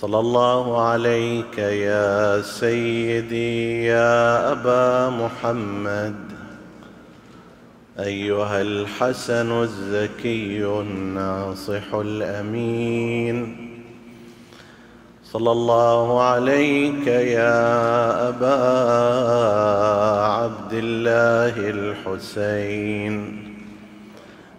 صلى الله عليك يا سيدي يا أبا محمد. أيها الحسن الزكي الناصح الأمين. صلى الله عليك يا أبا عبد الله الحسين.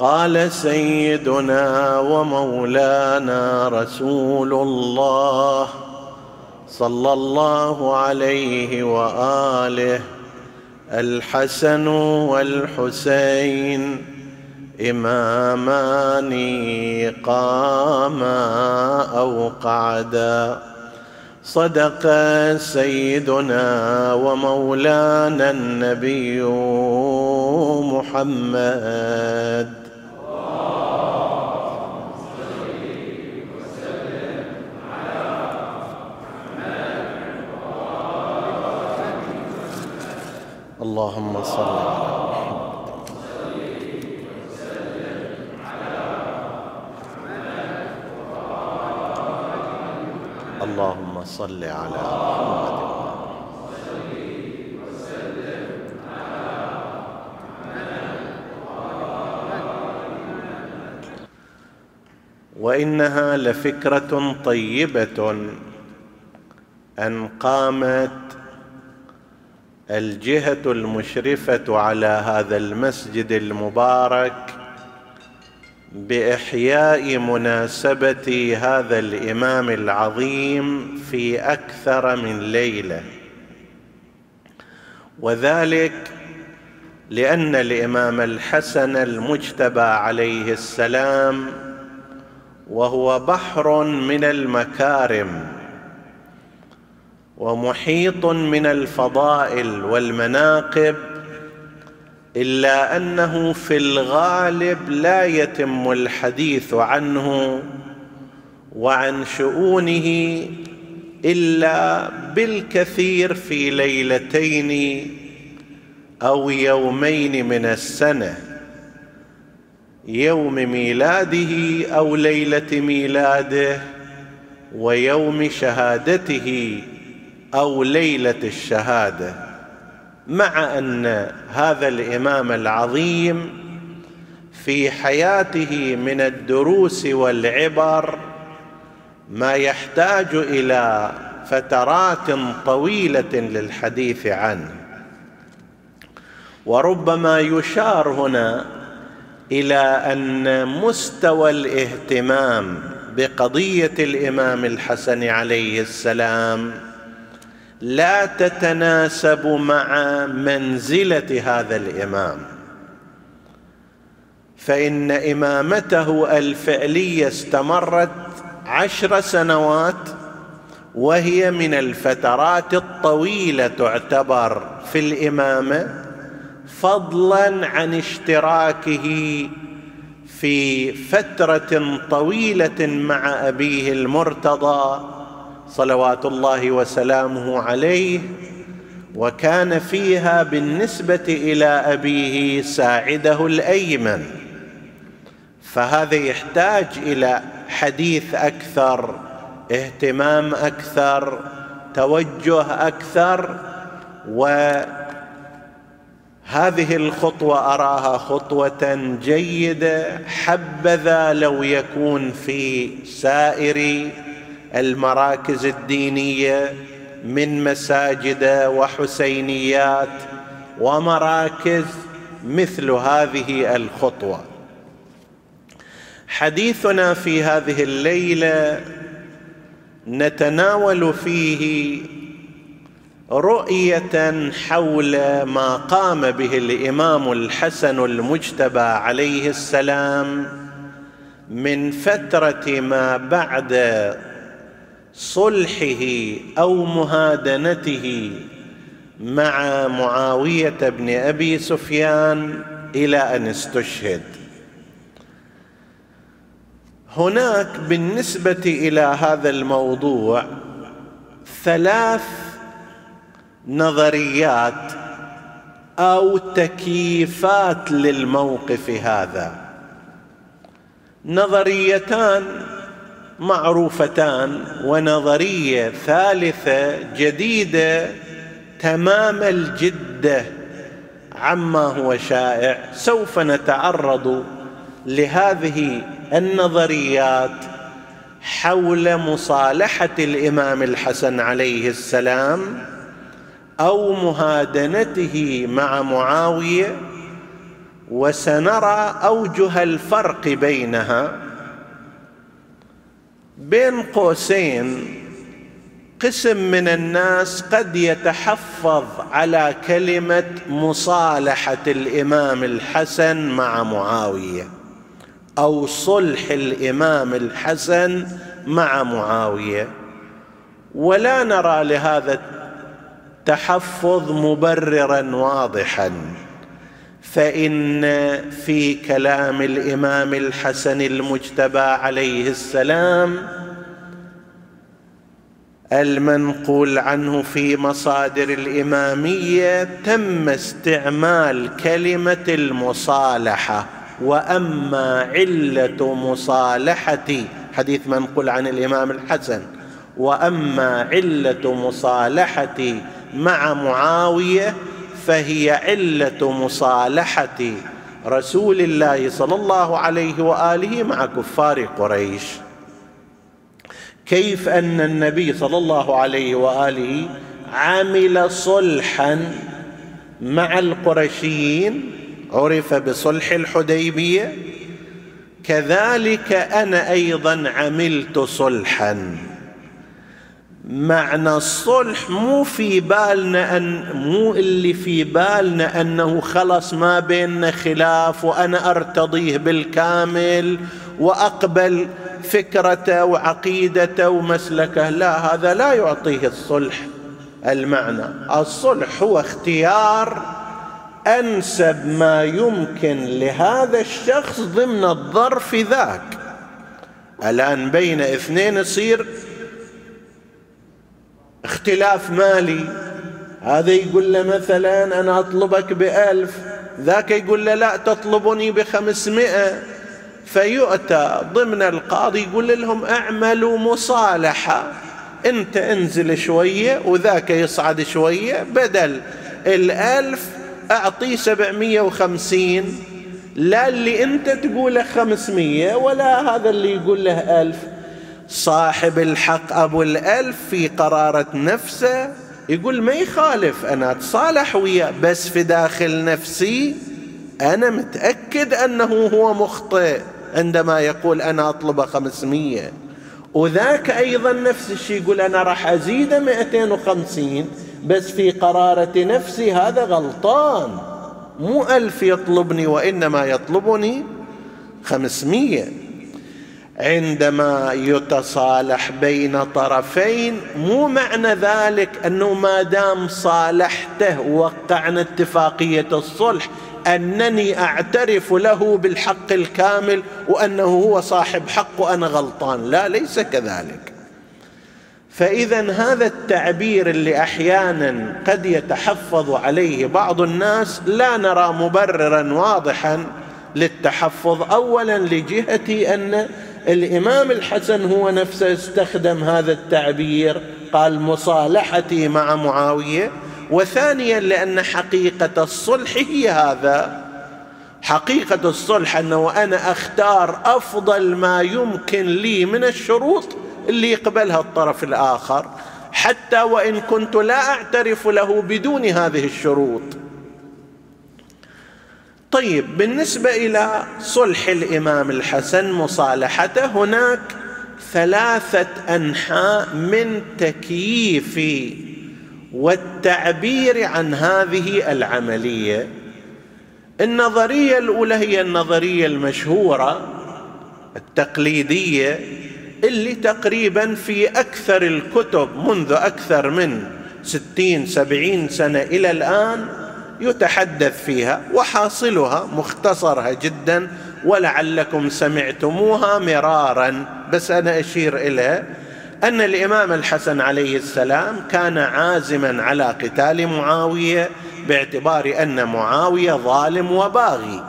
قال سيدنا ومولانا رسول الله صلى الله عليه وآله الحسن والحسين إمامان قاما أو قعدا. صدق سيدنا ومولانا النبي محمد. اللهم صل على محمد. اللهم صل على محمد. وإنها لفكرة طيبة أن قامت الجهة المشرفة على هذا المسجد المبارك بإحياء مناسبة هذا الإمام العظيم في أكثر من ليلة. وذلك لأن الإمام الحسن المجتبى عليه السلام وهو بحر من المكارم ومحيط من الفضائل والمناقب إلا أنه في الغالب لا يتم الحديث عنه وعن شؤونه إلا بالكثير في ليلتين أو يومين من السنة يوم ميلاده أو ليلة ميلاده ويوم شهادته أو ليلة الشهادة مع أن هذا الإمام العظيم في حياته من الدروس والعبر ما يحتاج إلى فترات طويلة للحديث عنه. وربما يشار هنا إلى أن مستوى الاهتمام بقضية الإمام الحسن عليه السلام لا تتناسب مع منزلة هذا الإمام. فإن إمامته الفعلية استمرت عشر سنوات وهي من الفترات الطويلة تعتبر في الإمامة فضلا عن اشتراكه في فترة طويلة مع أبيه المرتضى صلوات الله وسلامه عليه وكان فيها بالنسبة إلى أبيه ساعده الأيمن. فهذا يحتاج إلى حديث أكثر اهتمام أكثر توجه أكثر وهذه الخطوة أراها خطوة جيدة حبذا لو يكون في سائر المراكز الدينية من مساجد وحسينيات ومراكز مثل هذه الخطوة. حديثنا في هذه الليلة نتناول فيه رؤية حول ما قام به الإمام الحسن المجتبى عليه السلام من فترة ما بعد صلحه أو مهادنته مع معاوية بن أبي سفيان إلى أن استشهد. هناك بالنسبة إلى هذا الموضوع ثلاث نظريات أو تكييفات للموقف هذا. نظريتان معروفتان ونظرية ثالثة جديدة تمام الجده عما هو شائع. سوف نتعرض لهذه النظريات حول مصالحة الإمام الحسن عليه السلام أو مهادنته مع معاوية وسنرى أوجه الفرق بينها. بين قوسين قسم من الناس قد يتحفظ على كلمة مصالحة الإمام الحسن مع معاوية أو صلح الإمام الحسن مع معاوية. ولا نرى لهذا التحفظ مبررا واضحا. فإن في كلام الإمام الحسن المجتبى عليه السلام المنقول عنه في مصادر الإمامية تم استعمال كلمة المصالحة وأما علة مصالحة حديث منقول عن الإمام الحسن وأما علة مصالحتي مع معاوية فهي علة مصالحة رسول الله صلى الله عليه وآله مع كفار قريش. كيف أن النبي صلى الله عليه وآله عمل صلحا مع القرشيين عرف بصلح الحديبية؟ كذلك أنا أيضا عملت صلحا. معنى الصلح مو في بالنا أن مو اللي في بالنا أنه خلص ما بيننا خلاف وأنا أرتضيه بالكامل وأقبل فكرته وعقيدته ومسلكه. لا هذا لا يعطيه الصلح المعنى. الصلح هو اختيار أنسب ما يمكن لهذا الشخص ضمن الظرف ذاك. الآن بين اثنين يصير اختلاف مالي. هذا يقول له مثلا أنا أطلبك بألف ذاك يقول له لا تطلبني بخمسمائة فيؤتى. ضمن القاضي يقول لهم اعملوا مصالحة. انت انزل شوية وذاك يصعد شوية بدل الألف أعطيه سبعمية وخمسين. لا اللي انت تقوله خمسمية ولا هذا اللي يقول له ألف. صاحب الحق أبو الألف في قرارة نفسه يقول ما يخالف أنا أتصالح وياه بس في داخل نفسي أنا متأكد أنه هو مخطئ عندما يقول أنا أطلب خمسمية. وذاك أيضا نفس الشيء يقول أنا راح أزيده 250 بس في قرارة نفسي هذا غلطان. مو ألف يطلبني وإنما يطلبني خمسمية. عندما يتصالح بين طرفين مو معنى ذلك أنه ما دام صالحته ووقعنا اتفاقية الصلح أنني أعترف له بالحق الكامل وأنه هو صاحب حق وأنا غلطان. لا ليس كذلك. فاذا هذا التعبير اللي أحيانا قد يتحفظ عليه بعض الناس لا نرى مبررا واضحا للتحفظ. اولا لجهه أن الإمام الحسن هو نفسه استخدم هذا التعبير قال مصالحتي مع معاوية وثانيا لأن حقيقة الصلح هي هذا. حقيقة الصلح أنه أنا أختار أفضل ما يمكن لي من الشروط اللي يقبلها الطرف الآخر حتى وإن كنت لا أعترف له بدون هذه الشروط. طيب بالنسبة إلى صلح الإمام الحسن مصالحته هناك ثلاثة أنحاء من تكييف والتعبير عن هذه العملية. النظرية الأولى هي النظرية المشهورة التقليدية اللي تقريبا في أكثر الكتب منذ أكثر من ستين سبعين سنة إلى الآن يتحدث فيها وحاصلها مختصرها جدا ولعلكم سمعتموها مرارا. بس أنا أشير اليها أن الإمام الحسن عليه السلام كان عازما على قتال معاوية باعتبار أن معاوية ظالم وباغي.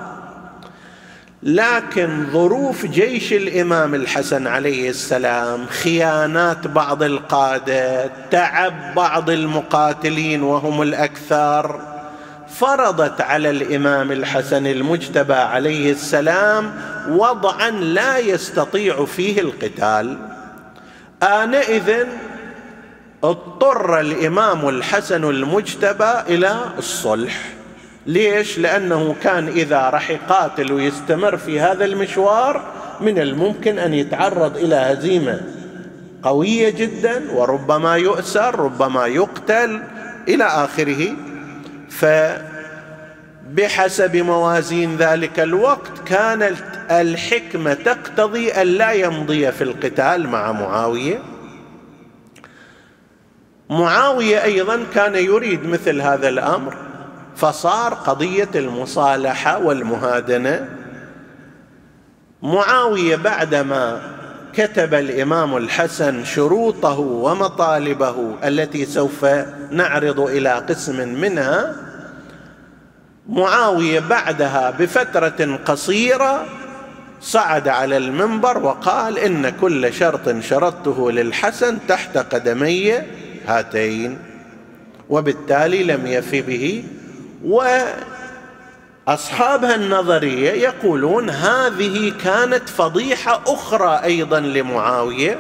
لكن ظروف جيش الإمام الحسن عليه السلام خيانات بعض القادة تعب بعض المقاتلين وهم الأكثر فرضت على الإمام الحسن المجتبى عليه السلام وضعا لا يستطيع فيه القتال. آنئذ اضطر الإمام الحسن المجتبى إلى الصلح. ليش؟ لأنه كان إذا راح يقاتل ويستمر في هذا المشوار من الممكن أن يتعرض إلى هزيمة قوية جدا وربما يؤسر ربما يقتل إلى آخره. فبحسب موازين ذلك الوقت كانت الحكمة تقتضي أن لا يمضي في القتال مع معاوية. معاوية أيضا كان يريد مثل هذا الأمر فصار قضية المصالحة والمهادنة. معاوية بعدما كتب الإمام الحسن شروطه ومطالبه التي سوف نعرض إلى قسم منها. معاوية بعدها بفترة قصيرة صعد على المنبر وقال إن كل شرط شرطته للحسن تحت قدمي هاتين وبالتالي لم يف به واصحاب النظرية يقولون هذه كانت فضيحة أخرى أيضا لمعاوية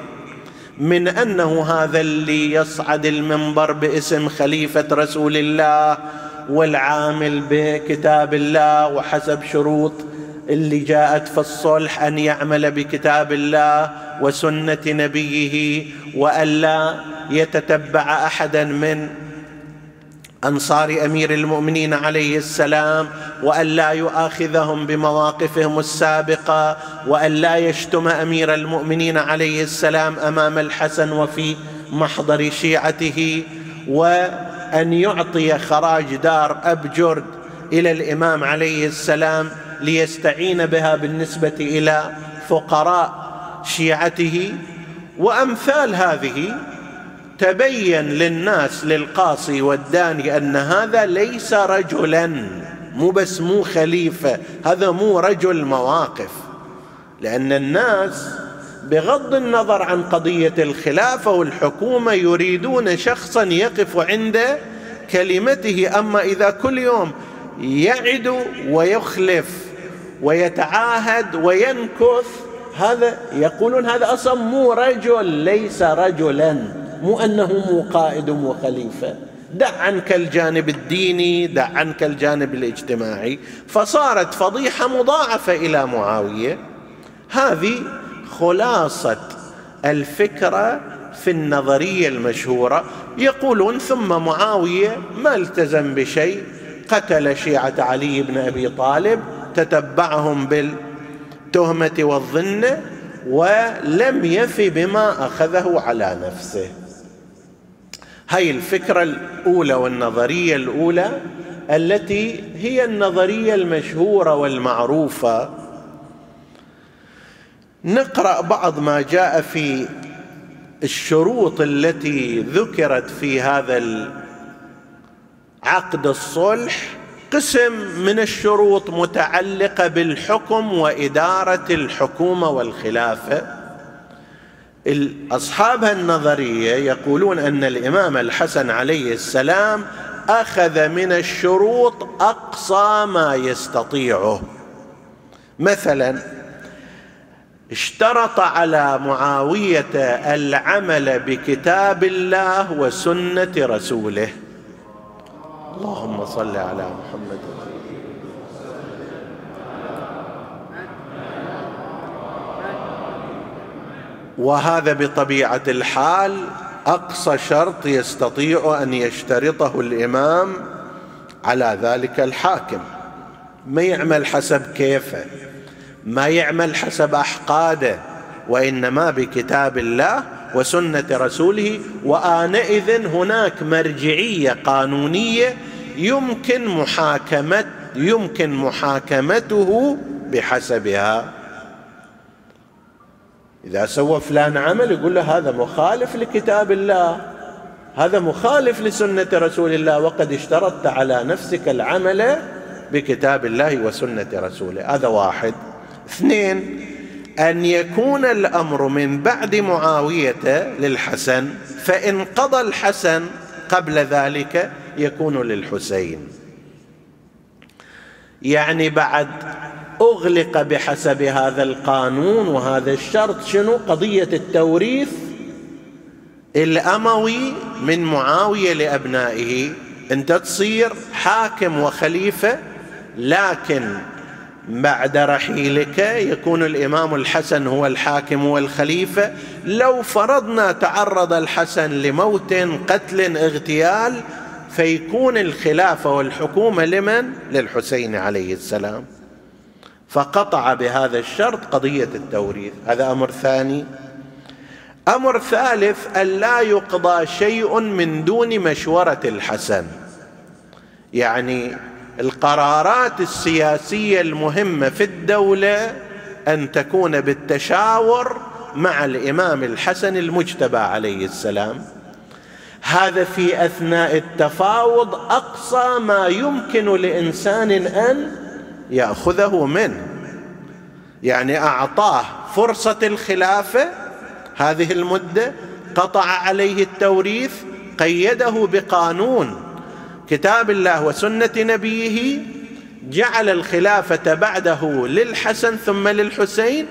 من أنه هذا اللي يصعد المنبر باسم خليفة رسول الله والعامل بكتاب الله وحسب شروط اللي جاءت في الصلح أن يعمل بكتاب الله وسنة نبيه والا يتتبع احدا من أنصار أمير المؤمنين عليه السلام وأن لا يؤاخذهم بمواقفهم السابقة وأن لا يشتم أمير المؤمنين عليه السلام أمام الحسن وفي محضر شيعته وأن يعطي خراج دار أبجرد إلى الإمام عليه السلام ليستعين بها بالنسبة إلى فقراء شيعته وأمثال هذه تبين للناس للقاصي والداني أن هذا ليس رجلا مو بس مو خليفة هذا مو رجل مواقف. لأن الناس بغض النظر عن قضية الخلافة والحكومة يريدون شخصا يقف عند كلمته أما إذا كل يوم يعد ويخلف ويتعاهد وينكث هذا يقولون هذا أصلا مو رجل ليس رجلا. مو أنه مو قائد مو خليفة. دع عنك الجانب الديني دع عنك الجانب الاجتماعي. فصارت فضيحة مضاعفة إلى معاوية. هذه خلاصة الفكرة في النظرية المشهورة. يقولون ثم معاوية ما التزم بشيء قتل شيعة علي بن أبي طالب تتبعهم بالتهمة والظنة ولم يف بما أخذه على نفسه. هاي الفكرة الأولى والنظرية الأولى التي هي النظرية المشهورة والمعروفة. نقرأ بعض ما جاء في الشروط التي ذكرت في هذا عقد الصلح قسم من الشروط متعلقة بالحكم وإدارة الحكومة والخلافة. أصحاب النظرية يقولون أن الإمام الحسن عليه السلام أخذ من الشروط أقصى ما يستطيعه. مثلا اشترط على معاوية العمل بكتاب الله وسنة رسوله. اللهم صل على محمد. وهذا بطبيعة الحال أقصى شرط يستطيع أن يشترطه الإمام على ذلك الحاكم. ما يعمل حسب كيفه ما يعمل حسب أحقاده وإنما بكتاب الله وسنة رسوله وآنئذ هناك مرجعية قانونية يمكن محاكمة يمكن محاكمته بحسبها. إذا سوى فلان عمل يقول له هذا مخالف لكتاب الله هذا مخالف لسنة رسول الله وقد اشترطت على نفسك العمل بكتاب الله وسنة رسوله. هذا واحد. اثنين أن يكون الأمر من بعد معاوية للحسن فإن قضى الحسن قبل ذلك يكون للحسين. يعني بعد أغلق بحسب هذا القانون وهذا الشرط. شنو؟ قضية التوريث الأموي من معاوية لأبنائه. أنت تصير حاكم وخليفة لكن بعد رحيلك يكون الإمام الحسن هو الحاكم والخليفة. لو فرضنا تعرض الحسن لموت قتل اغتيال فيكون الخلافة والحكومة لمن؟ للحسين عليه السلام. فقطع بهذا الشرط قضية التوريث. هذا أمر ثاني. أمر ثالث أن لا يقضى شيء من دون مشورة الحسن. يعني القرارات السياسية المهمة في الدولة أن تكون بالتشاور مع الإمام الحسن المجتبى عليه السلام. هذا في أثناء التفاوض أقصى ما يمكن لإنسان أن يأخذه منه يعني أعطاه فرصة الخلافة؟ هذه المدة قطع عليه التوريث قيده بقانون. كتاب الله وسنة نبيه جعل الخلافة بعده للحسن ثم للحسين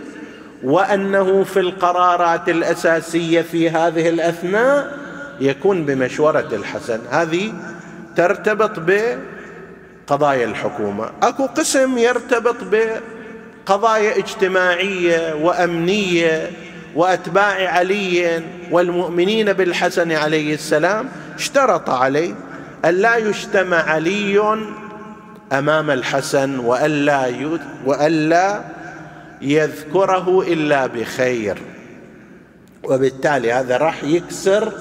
وأنه في القرارات الأساسية في هذه الأثناء يكون بمشورة الحسن. هذه ترتبط بقضايا الحكومة. أكو قسم يرتبط بقضايا اجتماعية وأمنية وأتباع علي والمؤمنين بالحسن عليه السلام اشترط عليه ألا يجتمع علي أمام الحسن وألا وألا يذكره إلا بخير. وبالتالي هذا راح يكسر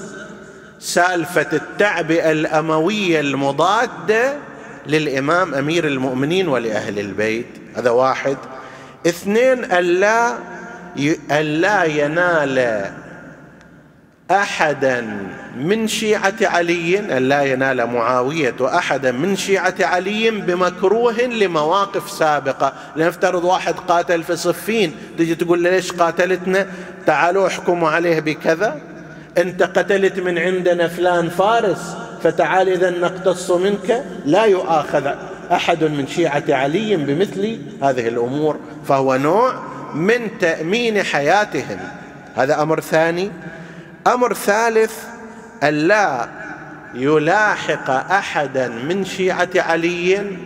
سالفة التعبئة الأموية المضادة للإمام أمير المؤمنين ولأهل البيت. هذا واحد. اثنين ألا ألا ينال احدا من شيعة علي ان لا ينال معاوية احدا من شيعة علي بمكروه لمواقف سابقة. لنفترض واحد قاتل في صفين تجي تقول له ليش قاتلتنا؟ تعالوا احكموا عليه بكذا. أنت قتلت من عندنا فلان فارس. فتعال إذا نقتص منك لا يؤاخذ أحد من شيعة علي بمثل هذه الأمور فهو نوع من تأمين حياتهم. هذا أمر ثاني. أمر ثالث الا يلاحق أحدا من شيعة علي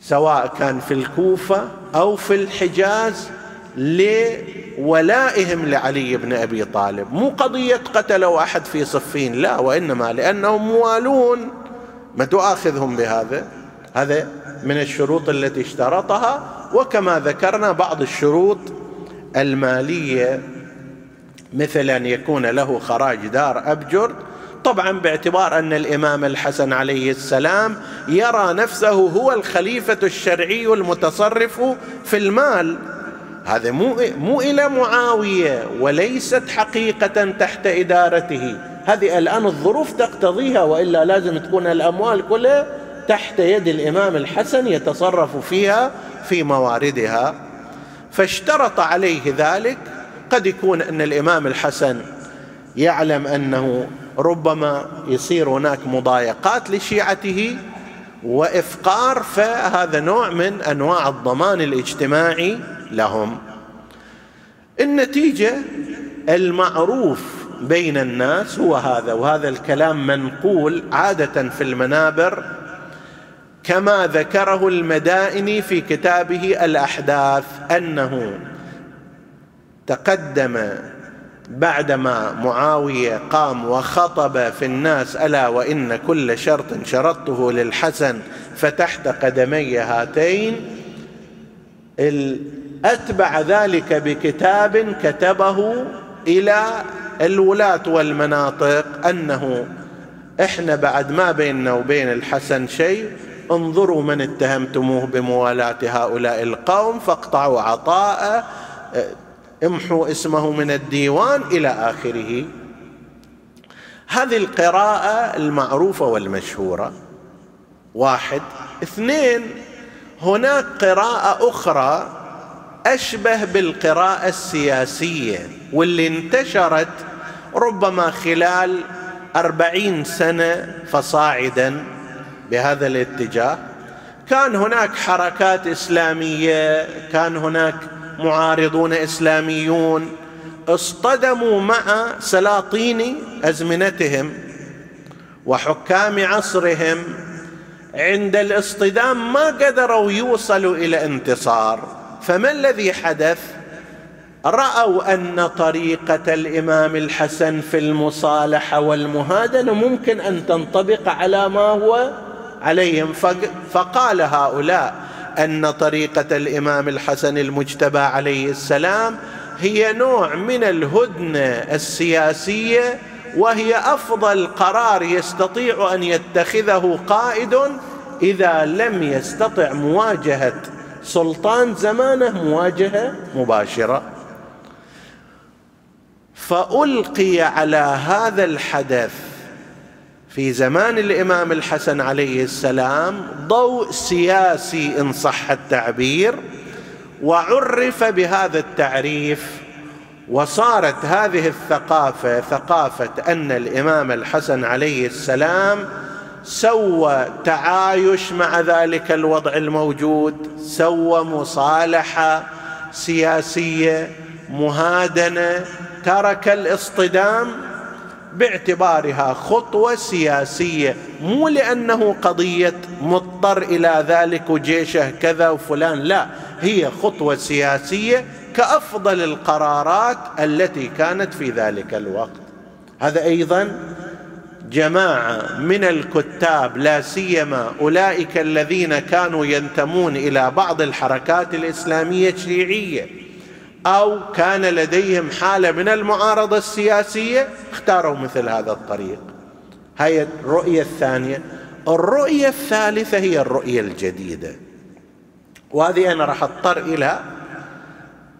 سواء كان في الكوفة أو في الحجاز لولائهم لعلي بن أبي طالب. مو قضية قتلوا أحد في صفين لا وإنما لأنهم موالون. ما تؤاخذهم بهذا. هذا من الشروط التي اشترطها وكما ذكرنا بعض الشروط المالية مثل أن يكون له خراج دار أبجر. طبعا باعتبار أن الإمام الحسن عليه السلام يرى نفسه هو الخليفة الشرعي المتصرف في المال. هذا مو مو إلى معاوية وليست حقيقة تحت إدارته. هذه الآن الظروف تقتضيها وإلا لازم تكون الأموال كلها تحت يد الإمام الحسن يتصرف فيها في مواردها. فاشترط عليه ذلك. قد يكون أن الإمام الحسن يعلم أنه ربما يصير هناك مضايقات لشيعته وإفقار فهذا نوع من أنواع الضمان الاجتماعي. لهم. النتيجة المعروف بين الناس هو هذا وهذا الكلام منقول عادة في المنابر كما ذكره المدائني في كتابه الأحداث أنه تقدم بعدما معاوية قام وخطب في الناس ألا وإن كل شرط شرطته للحسن فتحت قدمي هاتين. أتبع ذلك بكتاب كتبه إلى الولاة والمناطق أنه إحنا بعد ما بيننا وبين الحسن شيء انظروا من اتهمتموه بموالاة هؤلاء القوم فاقطعوا عطاءه امحوا اسمه من الديوان إلى آخره. هذه القراءة المعروفة والمشهورة. واحد. اثنين هناك قراءة أخرى أشبه بالقراءة السياسية واللي انتشرت ربما خلال أربعين سنة فصاعدا بهذا الاتجاه. كان هناك حركات إسلامية كان هناك معارضون إسلاميون اصطدموا مع سلاطين أزمنتهم وحكام عصرهم. عند الاصطدام ما قدروا يوصلوا إلى انتصار. فما الذي حدث؟ رأوا أن طريقة الإمام الحسن في المصالحة والمهادنة ممكن أن تنطبق على ما هو عليهم. فقال هؤلاء أن طريقة الإمام الحسن المجتبى عليه السلام هي نوع من الهدنة السياسية وهي أفضل قرار يستطيع أن يتخذه قائد إذا لم يستطع مواجهة سلطان زمانه مواجهة مباشرة. فألقي على هذا الحدث في زمان الإمام الحسن عليه السلام ضوء سياسي إن صح التعبير وعرف بهذا التعريف وصارت هذه الثقافة ثقافة أن الإمام الحسن عليه السلام سوى تعايش مع ذلك الوضع الموجود سوى مصالحة سياسية مهادنة ترك الاصطدام باعتبارها خطوة سياسية مو لأنه قضية مضطر إلى ذلك وجيشه كذا وفلان لا هي خطوة سياسية كأفضل القرارات التي كانت في ذلك الوقت. هذا أيضا جماعة من الكتاب لا سيما أولئك الذين كانوا ينتمون إلى بعض الحركات الإسلامية الشيعيه أو كان لديهم حالة من المعارضة السياسية اختاروا مثل هذا الطريق. هاي الرؤية الثانية. الرؤية الثالثة هي الرؤية الجديدة. وهذه أنا راح أضطر إلى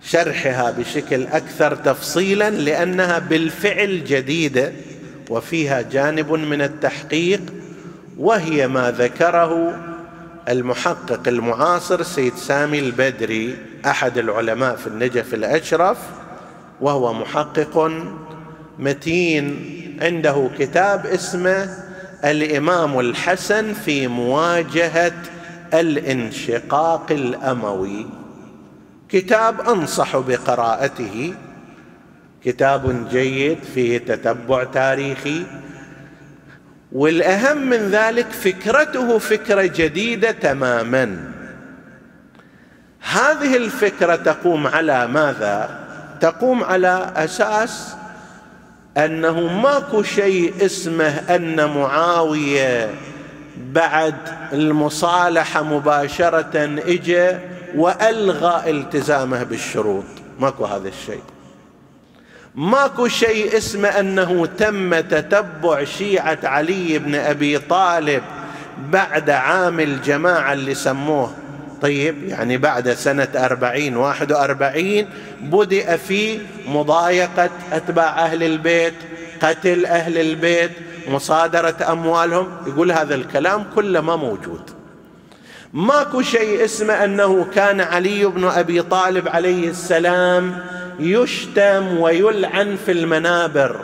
شرحها بشكل أكثر تفصيلا لأنها بالفعل جديدة. وفيها جانب من التحقيق وهي ما ذكره المحقق المعاصر سيد سامي البدري أحد العلماء في النجف الأشرف وهو محقق متين. عنده كتاب اسمه الإمام الحسن في مواجهة الانشقاق الأموي. كتاب أنصح بقراءته كتاب جيد فيه تتبع تاريخي. والأهم من ذلك فكرته فكرة جديدة تماما. هذه الفكرة تقوم على ماذا؟ تقوم على أساس أنه ماكو شيء اسمه أن معاوية بعد المصالحة مباشرة اجى وألغى التزامه بالشروط. ماكو هذا الشيء. ماكو شيء اسمه أنه تم تتبع شيعة علي بن أبي طالب بعد عام الجماعة اللي سموه. طيب يعني بعد سنة أربعين واحد وأربعين بدأ في مضايقة أتباع أهل البيت قتل أهل البيت مصادرة أموالهم. يقول هذا الكلام كله ما موجود. ماكو شيء اسمه أنه كان علي بن أبي طالب عليه السلام يشتم ويلعن في المنابر.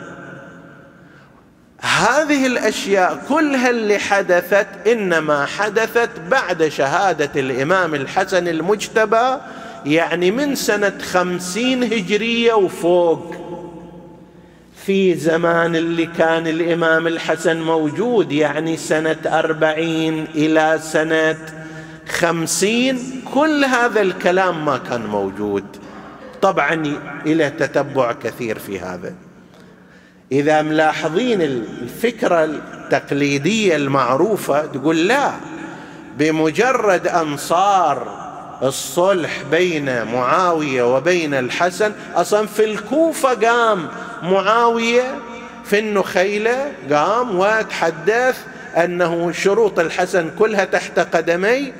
هذه الأشياء كلها اللي حدثت إنما حدثت بعد شهادة الإمام الحسن المجتبى يعني من سنة خمسين هجرية وفوق. في زمان اللي كان الإمام الحسن موجود يعني سنة أربعين إلى سنة خمسين كل هذا الكلام ما كان موجود. طبعا إلى تتبع كثير في هذا. إذا ملاحظين الفكرة التقليدية المعروفة تقول لا بمجرد أن صار الصلح بين معاوية وبين الحسن أصلا في الكوفة قام معاوية في النخيلة قام وتحدث أنه شروط الحسن كلها تحت قدمي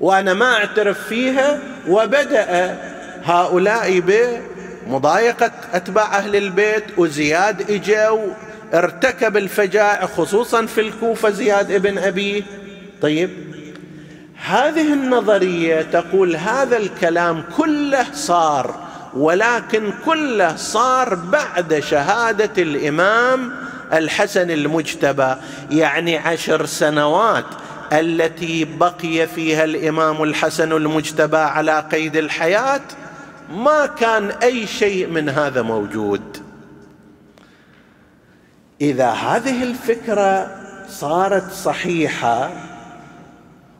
وأنا ما أعترف فيها وبدأ هؤلاء بمضايقة أتباع أهل البيت وزياد إجا ارتكب الفجائع خصوصا في الكوفة زياد ابن أبيه طيب. هذه النظرية تقول هذا الكلام كله صار ولكن كله صار بعد شهادة الإمام الحسن المجتبى. يعني عشر سنوات التي بقي فيها الإمام الحسن المجتبى على قيد الحياة ما كان أي شيء من هذا موجود. إذا هذه الفكرة صارت صحيحة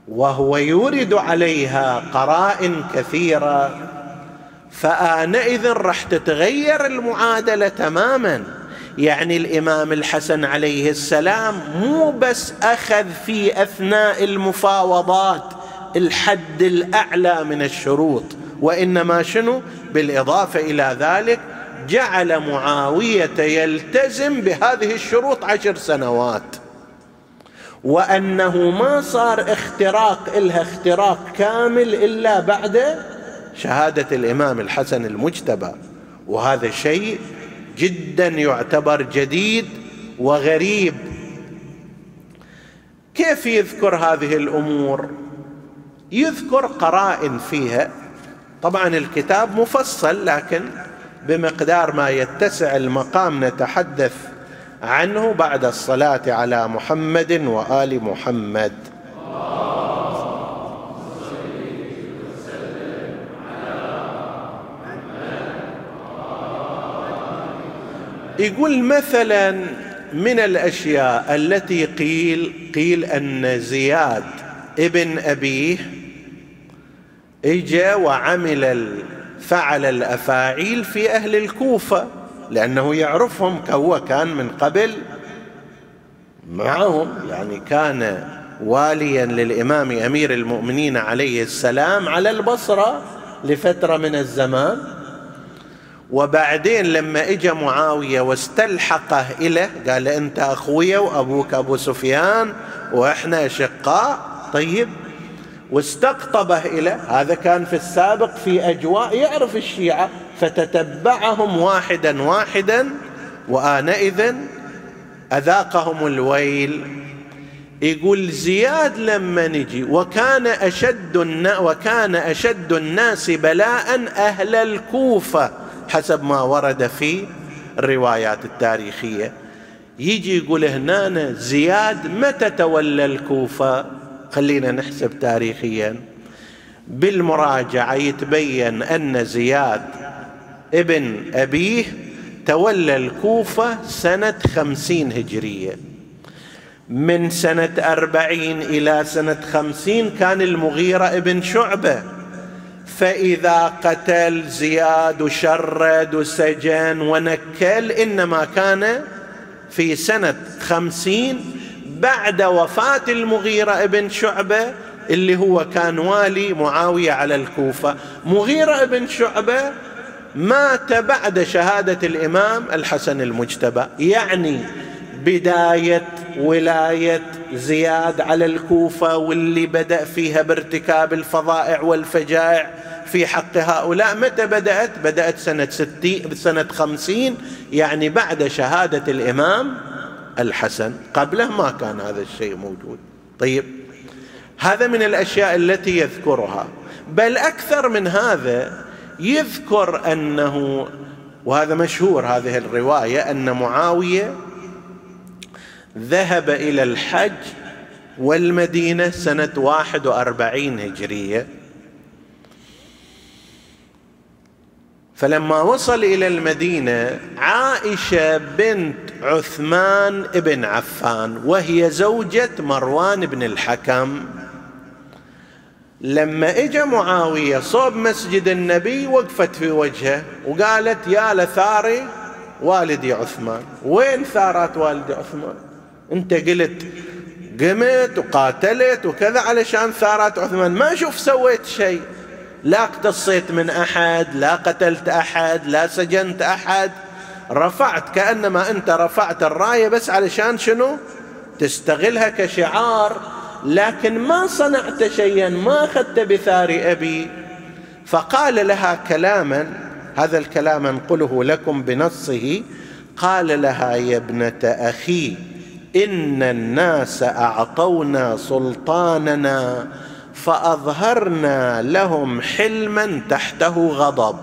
وهو يورد عليها قرائن كثيرة فآنئذ راح تتغير المعادلة تماما. يعني الإمام الحسن عليه السلام مو بس أخذ في أثناء المفاوضات الحد الأعلى من الشروط وإنما شنو؟ بالإضافة إلى ذلك جعل معاوية يلتزم بهذه الشروط عشر سنوات. وأنه ما صار اختراق إلها اختراق كامل إلا بعد شهادة الإمام الحسن المجتبى. وهذا شيء جدا يعتبر جديد وغريب. كيف يذكر هذه الأمور؟ يذكر قرائن فيها. طبعا الكتاب مفصل لكن بمقدار ما يتسع المقام نتحدث عنه بعد الصلاة على محمد وآل محمد. يقول مثلا من الأشياء التي قيل قيل أن زياد ابن أبيه إجا وعمل فعل الأفاعيل في أهل الكوفة لأنه يعرفهم هو كان من قبل معهم يعني كان واليا للإمام أمير المؤمنين عليه السلام على البصرة لفترة من الزمان. وبعدين لما اجى معاوية واستلحقه إليه قال أنت أخويا وأبوك أبو سفيان وإحنا أشقاء. طيب واستقطبه إليه هذا كان في السابق في أجواء يعرف الشيعة فتتبعهم واحدا واحدا وآنئذ أذاقهم الويل. يقول زياد لما نجي وكان أشد وكان أشد الناس بلاء أهل الكوفة حسب ما ورد في الروايات التاريخية. يجي يقول هنا زياد متى تولى الكوفة؟ خلينا نحسب تاريخيا. بالمراجعة يتبين أن زياد ابن أبيه تولى الكوفة سنة خمسين هجرية. من سنة أربعين إلى سنة خمسين كان المغيرة ابن شعبة. فإذا قتل زياد وشرد وسجن ونكل إنما كان في سنة خمسين بعد وفاة المغيرة ابن شعبة اللي هو كان والي معاوية على الكوفة. مغيرة ابن شعبة مات بعد شهادة الإمام الحسن المجتبى. يعني بداية ولاية زياد على الكوفة واللي بدأ فيها بارتكاب الفظائع والفجائع في حق هؤلاء. متى بدأت؟ بدأت سنة ستين سنة خمسين يعني بعد شهادة الإمام الحسن. قبله ما كان هذا الشيء موجود. طيب هذا من الأشياء التي يذكرها. بل أكثر من هذا يذكر أنه وهذا مشهور هذه الرواية أن معاوية ذهب إلى الحج والمدينة سنة واحد وأربعين فلما وصل إلى المدينة عائشة بنت عثمان بن عفان وهي زوجة مروان بن الحكم. لما اجى معاوية صوب مسجد النبي وقفت في وجهه وقالت يا لثاري والدي عثمان. وين ثارات والدي عثمان؟ أنت قلت قمت وقاتلت وكذا علشان ثارات عثمان. ما شوف سويت شيء. لا اقتصيت من أحد لا قتلت أحد لا سجنت أحد. رفعت كأنما أنت رفعت الراية بس علشان شنو؟ تستغلها كشعار. لكن ما صنعت شيئا ما أخذت بثار أبي. فقال لها كلاما هذا الكلام أنقله لكم بنصه. قال لها يا ابنة أخي إن الناس أعطونا سلطاننا. فأظهرنا لهم حلما تحته غضب.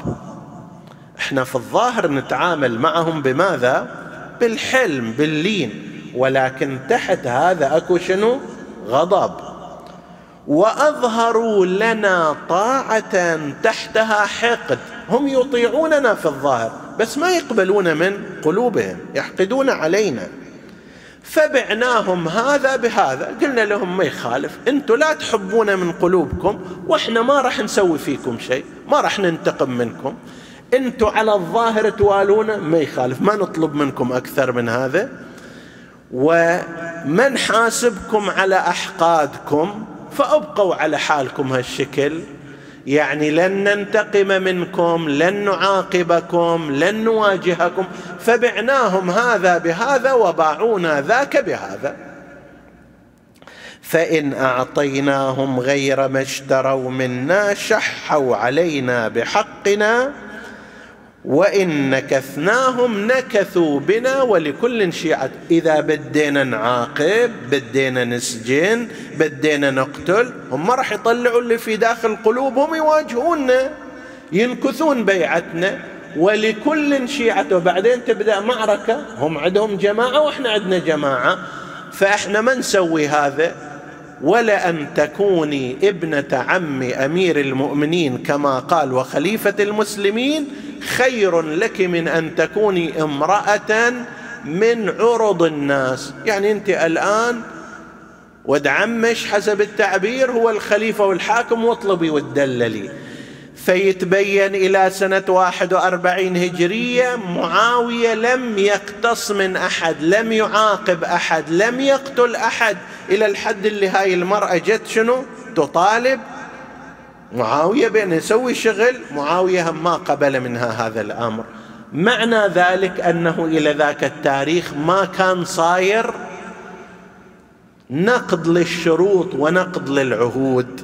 إحنا في الظاهر نتعامل معهم بماذا؟ بالحلم باللين. ولكن تحت هذا أكو شنو؟ غضب. وأظهروا لنا طاعة تحتها حقد. هم يطيعوننا في الظاهر بس ما يقبلون من قلوبهم يحقدون علينا. فبعناهم هذا بهذا. قلنا لهم ما يخالف أنتم لا تحبون من قلوبكم وإحنا ما راح نسوي فيكم شيء ما راح ننتقم منكم. أنتم على الظاهر توالونا ما يخالف. ما نطلب منكم أكثر من هذا. ومن حاسبكم على أحقادكم فأبقوا على حالكم هالشكل. يعني لن ننتقم منكم لن نعاقبكم لن نواجهكم. فبعناهم هذا بهذا وباعونا ذاك بهذا. فإن أعطيناهم غير ما اشتروا منا شحوا علينا بحقنا. وإن نكثناهم نكثوا بنا ولكل شيعة. إذا بدينا نعاقب بدينا نسجن بدينا نقتل هم ما راح يطلعوا اللي في داخل قلوبهم يواجهوننا ينكثون بيعتنا. ولكل شيعة وبعدين تبدأ معركة هم عندهم جماعة وإحنا عندنا جماعة. فإحنا ما نسوي هذا. ولأن تكوني ابنة عم أمير المؤمنين كما قال وخليفة المسلمين خير لك من أن تكوني امرأة من عرض الناس. يعني أنت الآن ود عمش حسب التعبير هو الخليفة والحاكم واطلبي وتدللي فيتبين إلى سنة واحد وأربعين هجرية معاوية لم يقتص من أحد لم يعاقب أحد لم يقتل أحد. إلى الحد اللي هاي المرأة جت شنو؟ تطالب. معاوية بأن يسوي شغل معاوية ما قبل منها هذا الأمر. معنى ذلك أنه إلى ذاك التاريخ ما كان صاير نقد للشروط ونقد للعهود.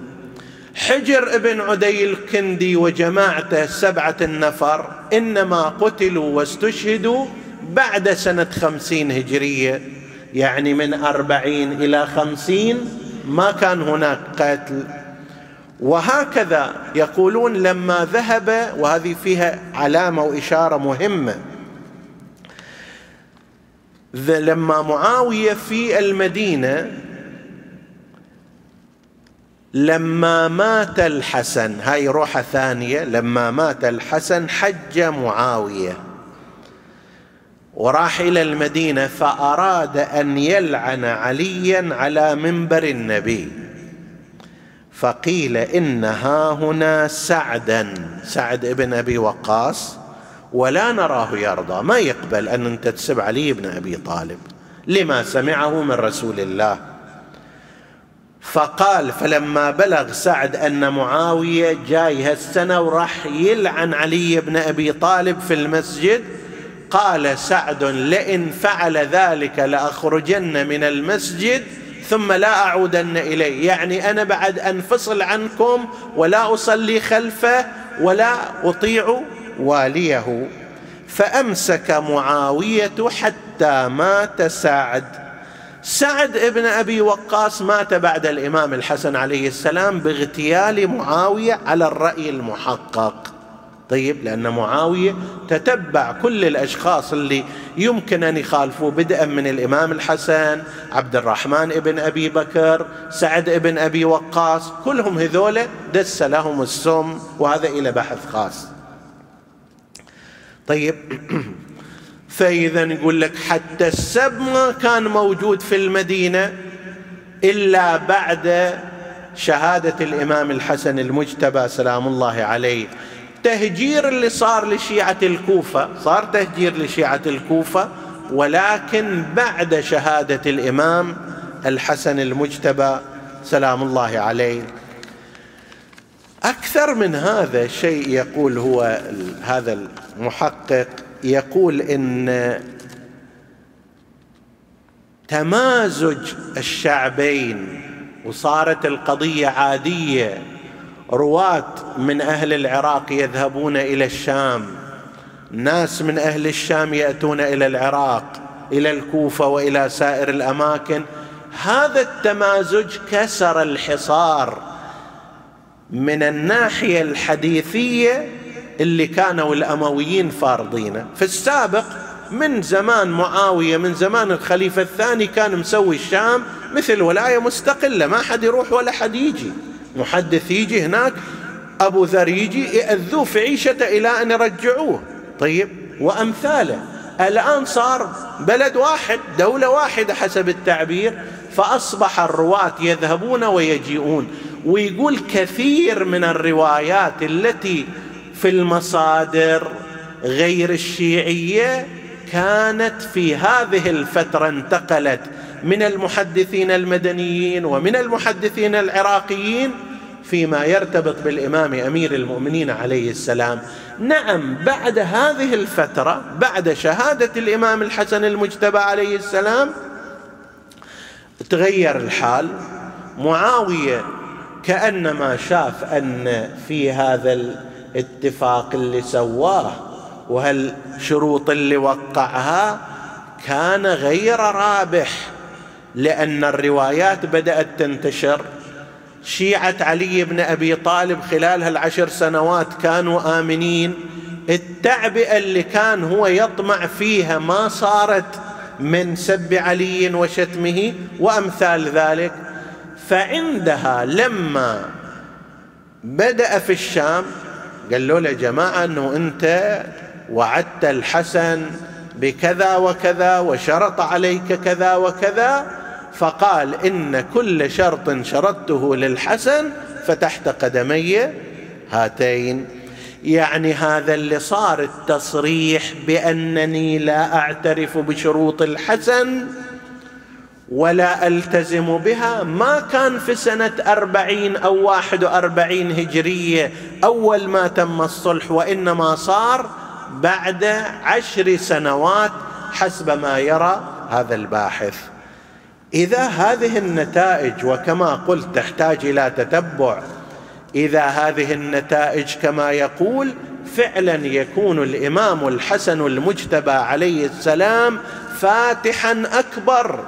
حجر ابن عدي الكندي وجماعته سبعة النفر إنما قتلوا واستشهدوا بعد سنة خمسين هجرية. يعني من أربعين إلى خمسين ما كان هناك قتل. وهكذا يقولون لما ذهب وهذه فيها علامة وإشارة مهمة. لما معاوية في المدينة لما مات الحسن هاي روحة ثانية لما مات الحسن حج معاوية. وراح إلى المدينة فأراد أن يلعن عليا على منبر النبي. فقيل إن ها هنا سعدا سعد ابن أبي وقاص ولا نراه يرضى. ما يقبل أن أنت تسب علي بن أبي طالب. لما سمعه من رسول الله. فقال فلما بلغ سعد أن معاوية جاي هالسنة وراح يلعن علي بن أبي طالب في المسجد قال سعد لئن فعل ذلك لأخرجن من المسجد ثم لا أعودن إليه. يعني أنا بعد انفصل عنكم ولا أصلي خلفه ولا أطيع واليه. فأمسك معاوية حتى مات سعد. سعد ابن أبي وقاص مات بعد الإمام الحسن عليه السلام باغتيال معاوية على الرأي المحقق. طيب لأن معاوية تتبع كل الأشخاص اللي يمكن أن يخالفوا بدءا من الإمام الحسن عبد الرحمن ابن أبي بكر سعد ابن أبي وقاص كلهم هذول دس لهم السم وهذا إلى بحث خاص. طيب فإذا يقول لك حتى السب ما كان موجود في المدينة إلا بعد شهادة الإمام الحسن المجتبى سلام الله عليه. تهجير اللي صار لشيعة الكوفة صار تهجير لشيعة الكوفة ولكن بعد شهادة الإمام الحسن المجتبى سلام الله عليه. أكثر من هذا شيء يقول هو هذا المحقق يقول إن تمازج الشعبين وصارت القضية عادية رواة من أهل العراق يذهبون إلى الشام. ناس من أهل الشام يأتون إلى العراق إلى الكوفة وإلى سائر الأماكن. هذا التمازج كسر الحصار من الناحية الحديثية اللي كانوا الأمويين فارضينه. في السابق من زمان معاوية من زمان الخليفة الثاني كان مسوي الشام مثل ولاية مستقلة ما حد يروح ولا حد يجي. محدث يجي هناك أبو ذر يجي يأذوه في عيشته إلى أن يرجعوه. طيب وأمثاله. الآن صار بلد واحد دولة واحدة حسب التعبير فأصبح الرواة يذهبون ويجيئون. ويقول كثير من الروايات التي في المصادر غير الشيعية كانت في هذه الفترة انتقلت. من المحدثين المدنيين ومن المحدثين العراقيين فيما يرتبط بالإمام أمير المؤمنين عليه السلام. نعم بعد هذه الفترة بعد شهادة الإمام الحسن المجتبى عليه السلام تغير الحال. معاوية كأنما شاف أن في هذا الاتفاق اللي سواه وهالشروط اللي وقعها كان غير رابح. لأن الروايات بدأت تنتشر. شيعة علي بن أبي طالب خلال هالعشر سنوات كانوا آمنين. التعبئه اللي كان هو يطمع فيها ما صارت من سب علي وشتمه وأمثال ذلك. فعندها لما بدأ في الشام قال له يا جماعة إنه أنت وعدت الحسن بكذا وكذا وشرط عليك كذا وكذا فقال إن كل شرط شرطته للحسن فتحت قدمي هاتين. يعني هذا اللي صار التصريح بأنني لا أعترف بشروط الحسن ولا ألتزم بها. ما كان في سنة أربعين أو واحد وأربعين هجرية أول ما تم الصلح وإنما صار بعد عشر سنوات حسب ما يرى هذا الباحث. إذا هذه النتائج وكما قلت تحتاج إلى تتبع. إذا هذه النتائج كما يقول فعلا يكون الإمام الحسن المجتبى عليه السلام فاتحا أكبر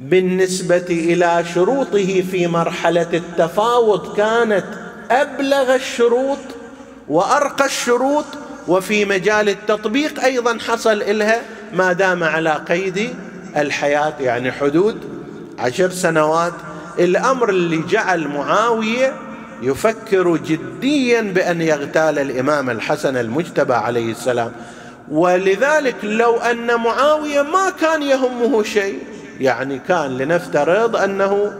بالنسبة إلى شروطه في مرحلة التفاوض. كانت أبلغ الشروط وأرقى الشروط وفي مجال التطبيق أيضا حصل إلها ما دام على قيد الحياة يعني حدود عشر سنوات. الأمر اللي جعل معاوية يفكر جديا بأن يغتال الإمام الحسن المجتبى عليه السلام. ولذلك لو أن معاوية ما كان يهمه شيء يعني كان لنفترض أنه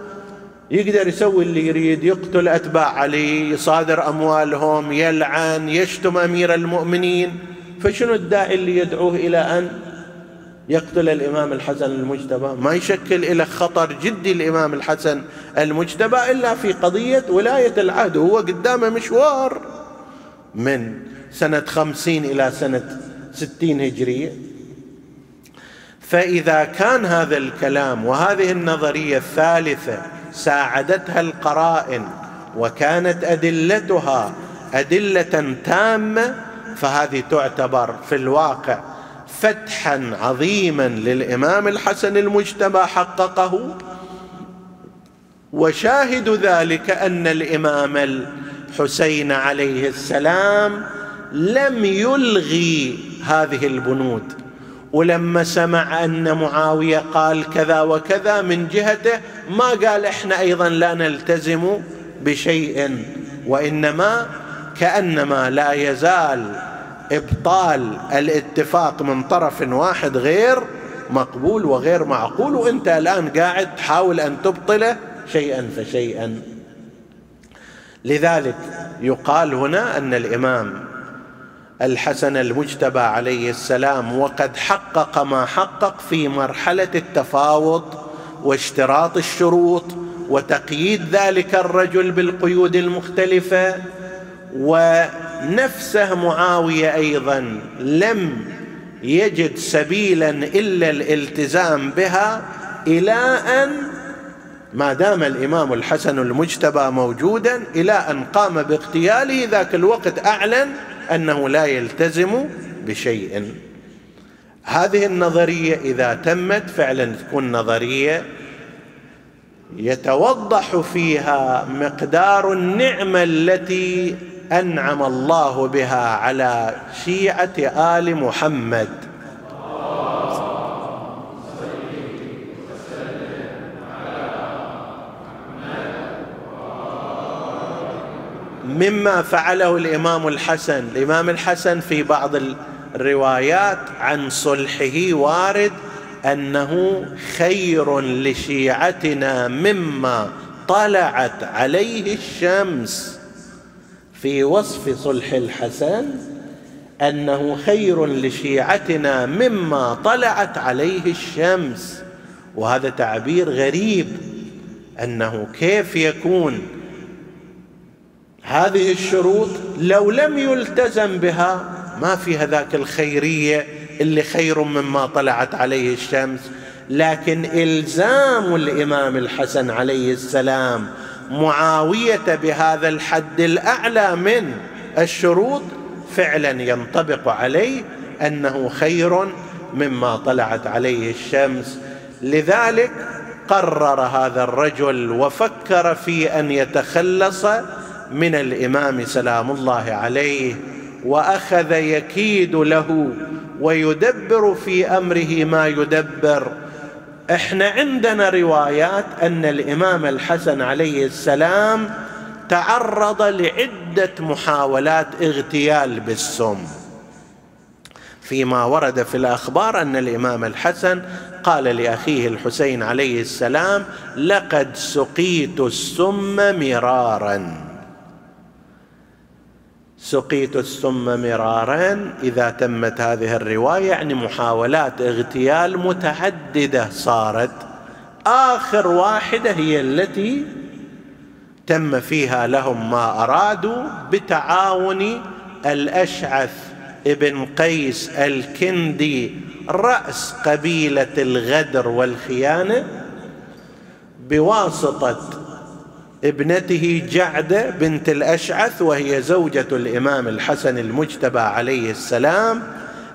يقدر يسوي اللي يريد يقتل أتباع علي يصادر أموالهم يلعن يشتم أمير المؤمنين. فشنو الداعي اللي يدعوه إلى أن يقتل الإمام الحسن المجتبى؟ ما يشكل إلى خطر جدي الإمام الحسن المجتبى إلا في قضية ولاية العهد هو قدامه مشوار من سنة خمسين إلى سنة ستين هجرية. فإذا كان هذا الكلام وهذه النظرية الثالثة ساعدتها القرائن وكانت أدلتها أدلة تامة فهذه تعتبر في الواقع فتحا عظيما للإمام الحسن المجتبى حققه. وشاهد ذلك أن الإمام الحسين عليه السلام لم يلغي هذه البنود. ولما سمع أن معاوية قال كذا وكذا من جهته ما قال إحنا أيضا لا نلتزم بشيء وإنما كأنما لا يزال إبطال الاتفاق من طرف واحد غير مقبول وغير معقول وإنت الآن قاعد تحاول أن تبطله شيئا فشيئا. لذلك يقال هنا أن الإمام الحسن المجتبى عليه السلام وقد حقق ما حقق في مرحلة التفاوض واشتراط الشروط وتقييد ذلك الرجل بالقيود المختلفة ونفسه معاوية أيضا لم يجد سبيلا إلا الالتزام بها إلى أن ما دام الإمام الحسن المجتبى موجودا إلى أن قام باغتياله ذاك الوقت أعلن أنه لا يلتزم بشيء. هذه النظرية إذا تمت فعلا تكون نظرية يتوضح فيها مقدار النعمة التي أنعم الله بها على شيعة آل محمد. مما فعله الإمام الحسن. الإمام الحسن في بعض الروايات عن صلحه وارد أنه خير لشيعتنا مما طلعت عليه الشمس. في وصف صلح الحسن أنه خير لشيعتنا مما طلعت عليه الشمس. وهذا تعبير غريب أنه كيف يكون هذه الشروط لو لم يلتزم بها ما فيها ذاك الخيرية اللي خير مما طلعت عليه الشمس. لكن إلزام الإمام الحسن عليه السلام معاوية بهذا الحد الأعلى من الشروط فعلا ينطبق عليه أنه خير مما طلعت عليه الشمس. لذلك قرر هذا الرجل وفكر في أن يتخلص من الإمام سلام الله عليه وأخذ يكيد له ويدبر في أمره ما يدبر. إحنا عندنا روايات أن الإمام الحسن عليه السلام تعرض لعدة محاولات اغتيال بالسم. فيما ورد في الأخبار أن الإمام الحسن قال لأخيه الحسين عليه السلام لقد سقيت السم مرارا. سقيت السم مرارا إذا تمت هذه الرواية يعني محاولات اغتيال متعددة صارت. آخر واحدة هي التي تم فيها لهم ما أرادوا بتعاون الأشعث ابن قيس الكندي رأس قبيلة الغدر والخيانة بواسطة ابنته جعدة بنت الأشعث وهي زوجة الإمام الحسن المجتبى عليه السلام.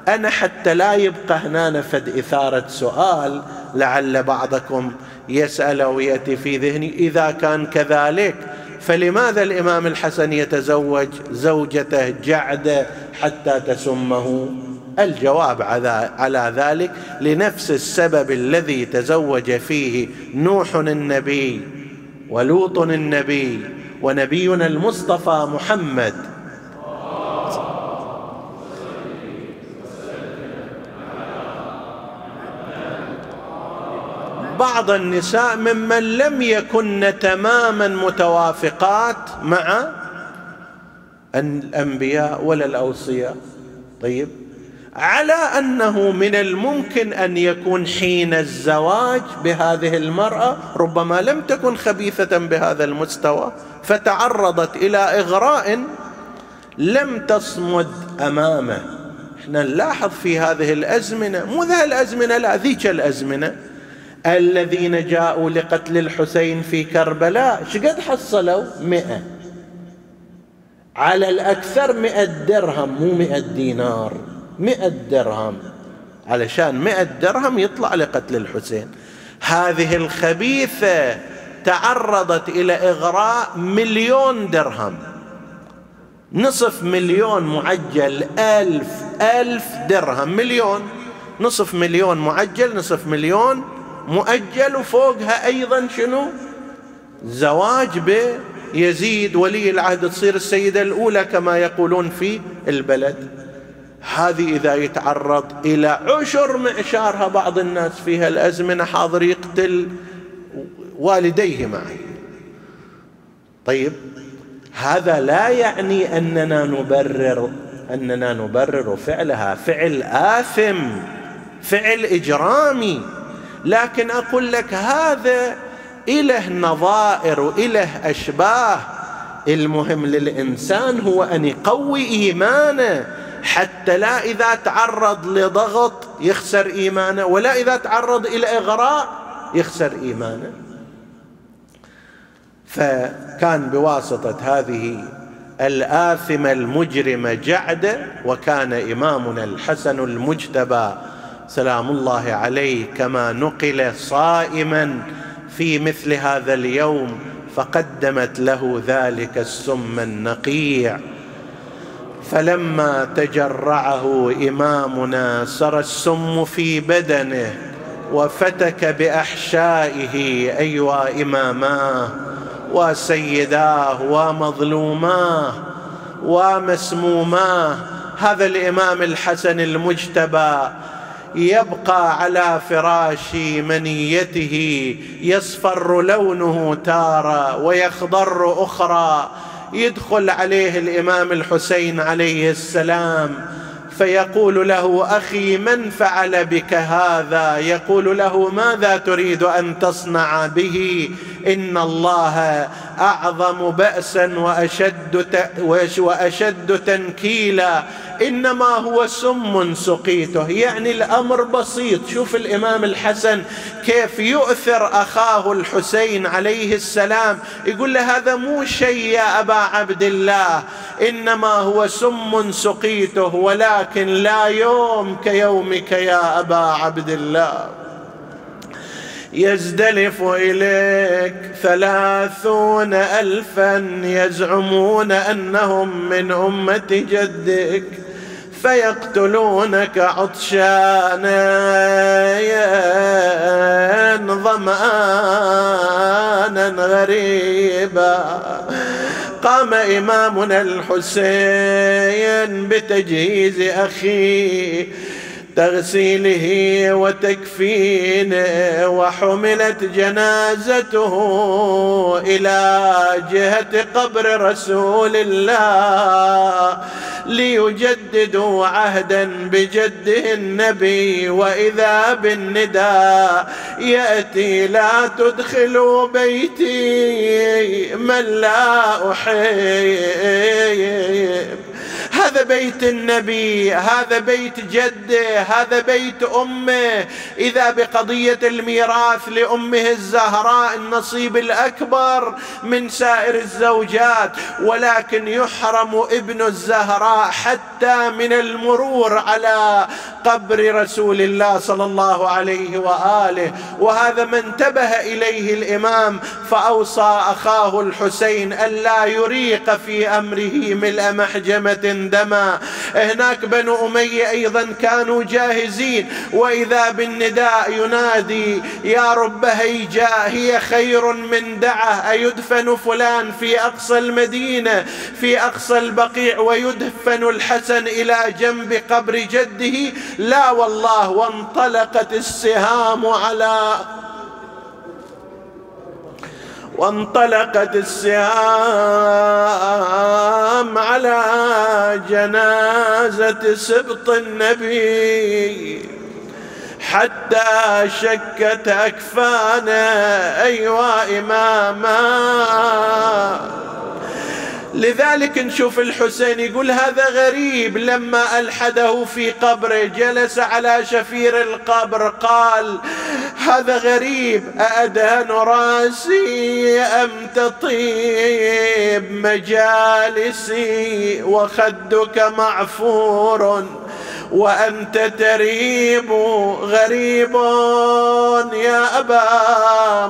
أنا حتى لا يبقى هنا نفد إثارة سؤال لعل بعضكم يسأل وياتي في ذهني إذا كان كذلك فلماذا الإمام الحسن يتزوج زوجته جعدة حتى تسمه؟ الجواب على ذلك لنفس السبب الذي تزوج فيه نوح النبي. ولوط النبي ونبينا المصطفى محمد. بعض النساء ممن لم يكن تماما متوافقات مع الأنبياء ولا الأوصياء. طيب على أنه من الممكن أن يكون حين الزواج بهذه المرأة ربما لم تكن خبيثة بهذا المستوى فتعرضت إلى إغراء لم تصمد أمامه. إحنا نلاحظ في هذه الأزمنة مو ذا الأزمنة لا ذيك الأزمنة. الذين جاءوا لقتل الحسين في كربلاء شقد حصلوا؟ مئة. على الأكثر مئة درهم مو مئة دينار. مئة درهم. علشان مئة درهم يطلع لقتل الحسين. هذه الخبيثة تعرضت إلى إغراء مليون درهم. نصف مليون معجل ألف ألف درهم. مليون. نصف مليون معجل نصف مليون مؤجل. وفوقها أيضا شنو؟ زواج بيزيد ولي العهد تصير السيدة الأولى كما يقولون في البلد. هذه إذا يتعرض إلى عشر معشارها بعض الناس في هالأزمنة حاضر يقتل والديه معي. طيب هذا لا يعني أننا نبرر أننا نبرر فعلها فعل آثم فعل إجرامي. لكن أقول لك هذا إله نظائر وإله أشباه. المهم للإنسان هو أن يقوي إيمانه. حتى لا إذا تعرض لضغط يخسر إيمانه ولا إذا تعرض إلى إغراء يخسر إيمانه. فكان بواسطة هذه الآثمة المجرمة جعدة وكان إمامنا الحسن المجتبى سلام الله عليه كما نقل صائما في مثل هذا اليوم فقدمت له ذلك السم النقيع. فلما تجرعه إمامنا سرى السم في بدنه وفتك بأحشائه ايوا اماماه وسيداه ومظلوماه ومسموماه هذا الإمام الحسن المجتبى يبقى على فراش منيته يصفر لونه تاره ويخضر أخرى يدخل عليه الإمام الحسين عليه السلام فيقول له أخي من فعل بك هذا؟ يقول له ماذا تريد أن تصنع به؟ إن الله أعظم باسا وأشد وأشد تنكيلا. إنما هو سم سقيته. يعني الأمر بسيط. شوف الإمام الحسن كيف يؤثر أخاه الحسين عليه السلام. يقول له هذا مو شيء يا أبا عبد الله. إنما هو سم سقيته. ولكن لا يوم كيومك يا أبا عبد الله. يزدلف إليك ثلاثون ألفا يزعمون أنهم من أمة جدك فيقتلونك عطشانا ظمآنا غريبا. قام إمامنا الحسين بتجهيز أخيه تغسيله وتكفينه وحملت جنازته إلى جهة قبر رسول الله ليجددوا عهدا بجده النبي وإذا بالنداء يأتي لا تدخلوا بيتي من لا احب هذا بيت النبي هذا بيت جده هذا بيت أمه. إذا بقضية الميراث لأمه الزهراء النصيب الأكبر من سائر الزوجات. ولكن يحرم ابن الزهراء حتى من المرور على قبر رسول الله صلى الله عليه وآله وهذا ما انتبه إليه الإمام فأوصى أخاه الحسين الا يريق في أمره ملء محجمة دما. هناك بنو أمية أيضا كانوا جاهزين وإذا بالنداء ينادي يا رب هيجا هي خير من دعة أيدفن فلان في أقصى المدينة في أقصى البقيع ويدفن الحسن إلى جنب قبر جده؟ لا والله وانطلقت السهام على وانطلقت السهام على جنازة سبط النبي حتى شكت أكفانا أيوا إماما. لذلك نشوف الحسين يقول هذا غريب لما ألحده في قبره جلس على شفير القبر قال هذا غريب أأدهن رأسي أم تطيب مجالسي وخدك معفور؟ وأنت تريب غريب يا أبا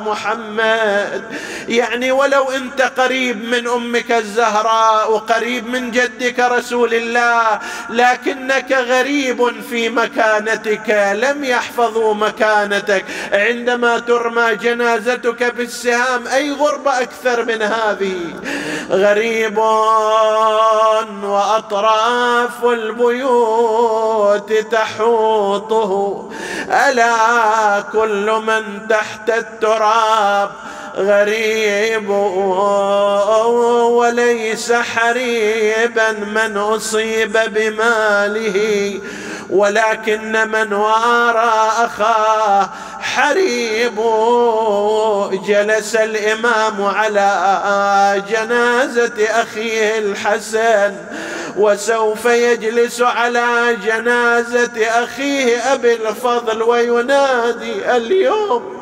محمد. يعني ولو أنت قريب من أمك الزهراء وقريب من جدك رسول الله لكنك غريب في مكانتك لم يحفظوا مكانتك. عندما ترمى جنازتك بالسهام أي غربة أكثر من هذه؟ غريب وأطراف البيوت. تحوطه. ألا كل من تحت التراب غريب وليس حريبا من أصيب بماله ولكن من وارى أخاه حريب جلس الإمام على جنازة أخيه الحسن وسوف يجلس على جنازة أخيه أبي الفضل وينادي اليوم.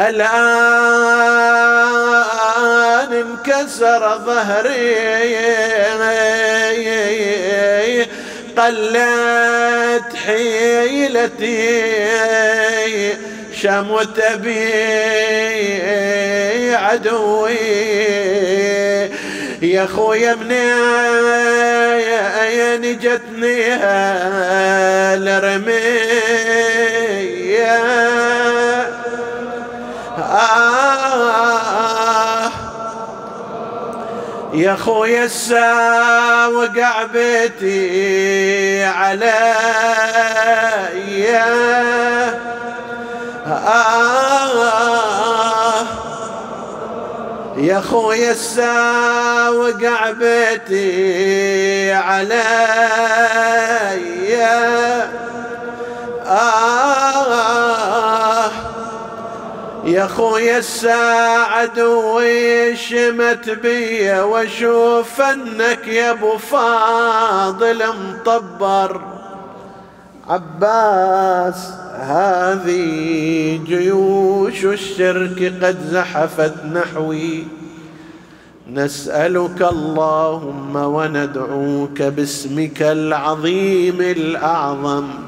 الآن انكسر ظهري. قلت حيلتي شمت بي عدوي. يا خويا منين جتني الرميه آه يا خويا الساوق بيتي علي. آه يا خويا الساوق بيتي علي. آه يا خويا الساعد وشمت بي وأشوف أنك يا أبو فاضل مطبر. عباس هذه جيوش الشرك قد زحفت نحوي. نسألك اللهم وندعوك باسمك العظيم الأعظم.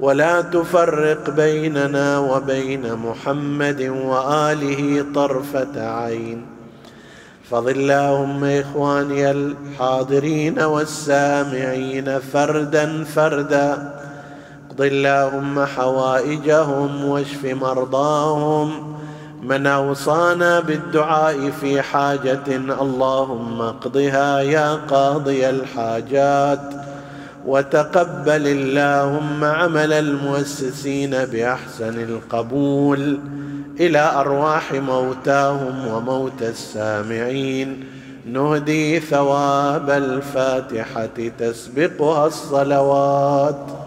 ولا تفرق بيننا وبين محمد وآله طرفة عين. فض اللهم إخواني الحاضرين والسامعين فردا فردا. اقض اللهم حوائجهم واشف مرضاهم. من أوصانا بالدعاء في حاجة اللهم اقضها يا قاضي الحاجات. وتقبل اللهم عمل المؤسسين بأحسن القبول إلى أرواح موتاهم وموتى السامعين. نهدي ثواب الفاتحة تسبقها الصلوات.